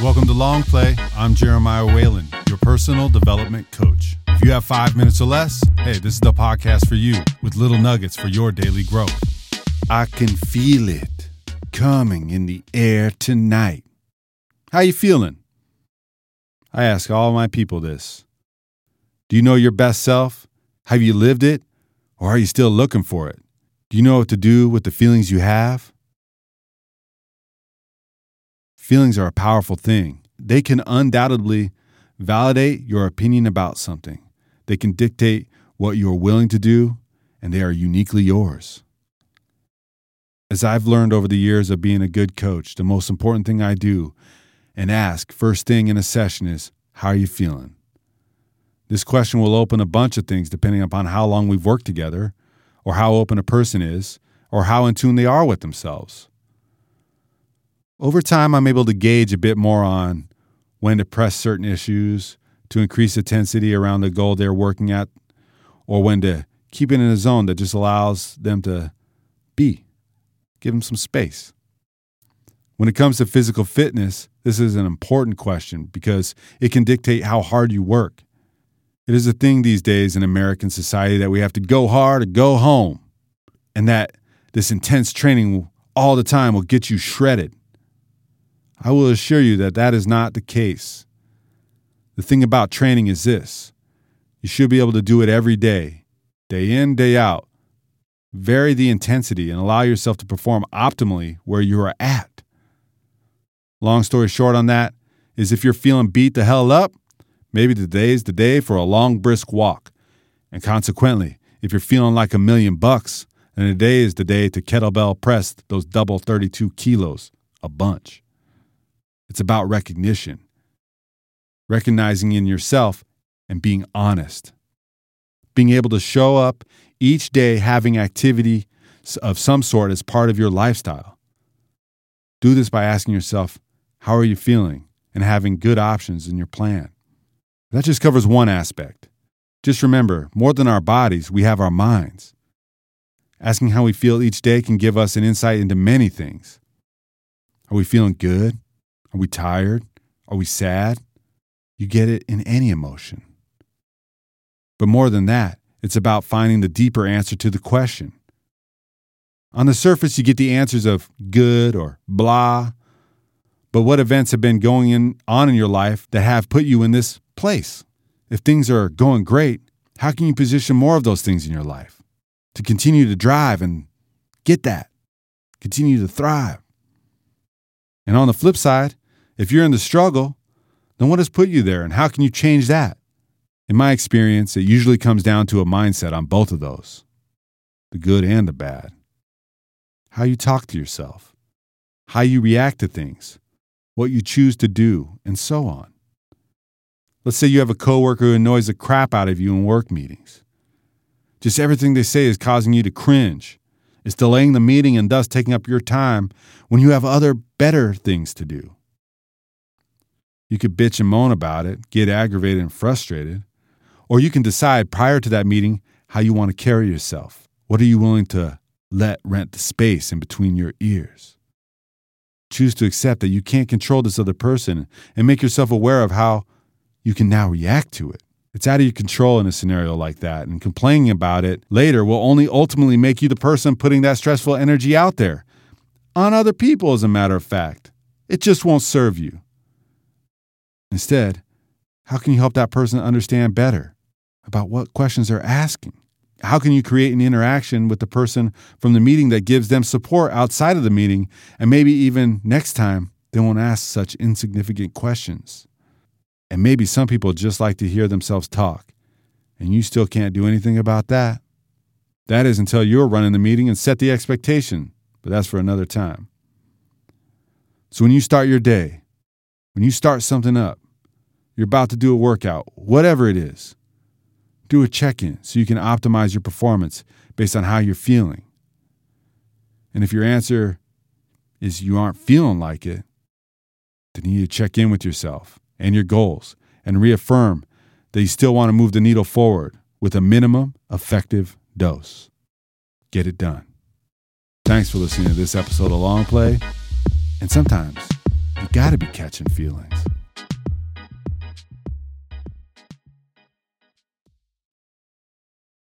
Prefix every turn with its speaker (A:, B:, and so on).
A: Welcome to Long Play. I'm Jeremiah Whalen, your personal development coach. If you have five minutes or less, hey, this is the podcast for you with little nuggets for your daily growth. I can feel it coming in the air tonight. How you feeling? I ask all my people this. Do you know your best self? Have you lived it? Or are you still looking for it? Do you know what to do with the feelings you have? Feelings are a powerful thing. They can undoubtedly validate your opinion about something. They can dictate what you are willing to do, and they are uniquely yours. As I've learned over the years of being a good coach, the most important thing I do and ask first thing in a session is, How are you feeling? This question will open a bunch of things depending upon how long we've worked together, or how open a person is, or how in tune they are with themselves. Over time, I'm able to gauge a bit more on when to press certain issues to increase intensity around the goal they're working at, or when to keep it in a zone that just allows them to be. Give them some space. When it comes to physical fitness, this is an important question because it can dictate how hard you work. It is a thing these days in American society that we have to go hard or go home, and that this intense training all the time will get you shredded. I will assure you that that is not the case. The thing about training is this you should be able to do it every day, day in, day out. Vary the intensity and allow yourself to perform optimally where you are at. Long story short on that is if you're feeling beat the hell up, maybe today's the day for a long, brisk walk. And consequently, if you're feeling like a million bucks, then today is the day to kettlebell press those double 32 kilos, a bunch. It's about recognition, recognizing in yourself and being honest. Being able to show up each day having activity of some sort as part of your lifestyle. Do this by asking yourself, How are you feeling? and having good options in your plan. That just covers one aspect. Just remember, more than our bodies, we have our minds. Asking how we feel each day can give us an insight into many things. Are we feeling good? Are we tired? Are we sad? You get it in any emotion. But more than that, it's about finding the deeper answer to the question. On the surface, you get the answers of good or blah. But what events have been going in, on in your life that have put you in this place? If things are going great, how can you position more of those things in your life to continue to drive and get that, continue to thrive? And on the flip side, if you're in the struggle, then what has put you there and how can you change that? In my experience, it usually comes down to a mindset on both of those the good and the bad. How you talk to yourself, how you react to things, what you choose to do, and so on. Let's say you have a coworker who annoys the crap out of you in work meetings. Just everything they say is causing you to cringe. It's delaying the meeting and thus taking up your time when you have other better things to do. You could bitch and moan about it, get aggravated and frustrated, or you can decide prior to that meeting how you want to carry yourself. What are you willing to let rent the space in between your ears? Choose to accept that you can't control this other person and make yourself aware of how you can now react to it. It's out of your control in a scenario like that, and complaining about it later will only ultimately make you the person putting that stressful energy out there on other people, as a matter of fact. It just won't serve you. Instead, how can you help that person understand better about what questions they're asking? How can you create an interaction with the person from the meeting that gives them support outside of the meeting and maybe even next time they won't ask such insignificant questions? And maybe some people just like to hear themselves talk, and you still can't do anything about that. That is until you're running the meeting and set the expectation, but that's for another time. So when you start your day, when you start something up, you're about to do a workout, whatever it is, do a check in so you can optimize your performance based on how you're feeling. And if your answer is you aren't feeling like it, then you need to check in with yourself and your goals and reaffirm that you still want to move the needle forward with a minimum effective dose. Get it done. Thanks for listening to this episode of Long Play. And sometimes You got to be catching feelings.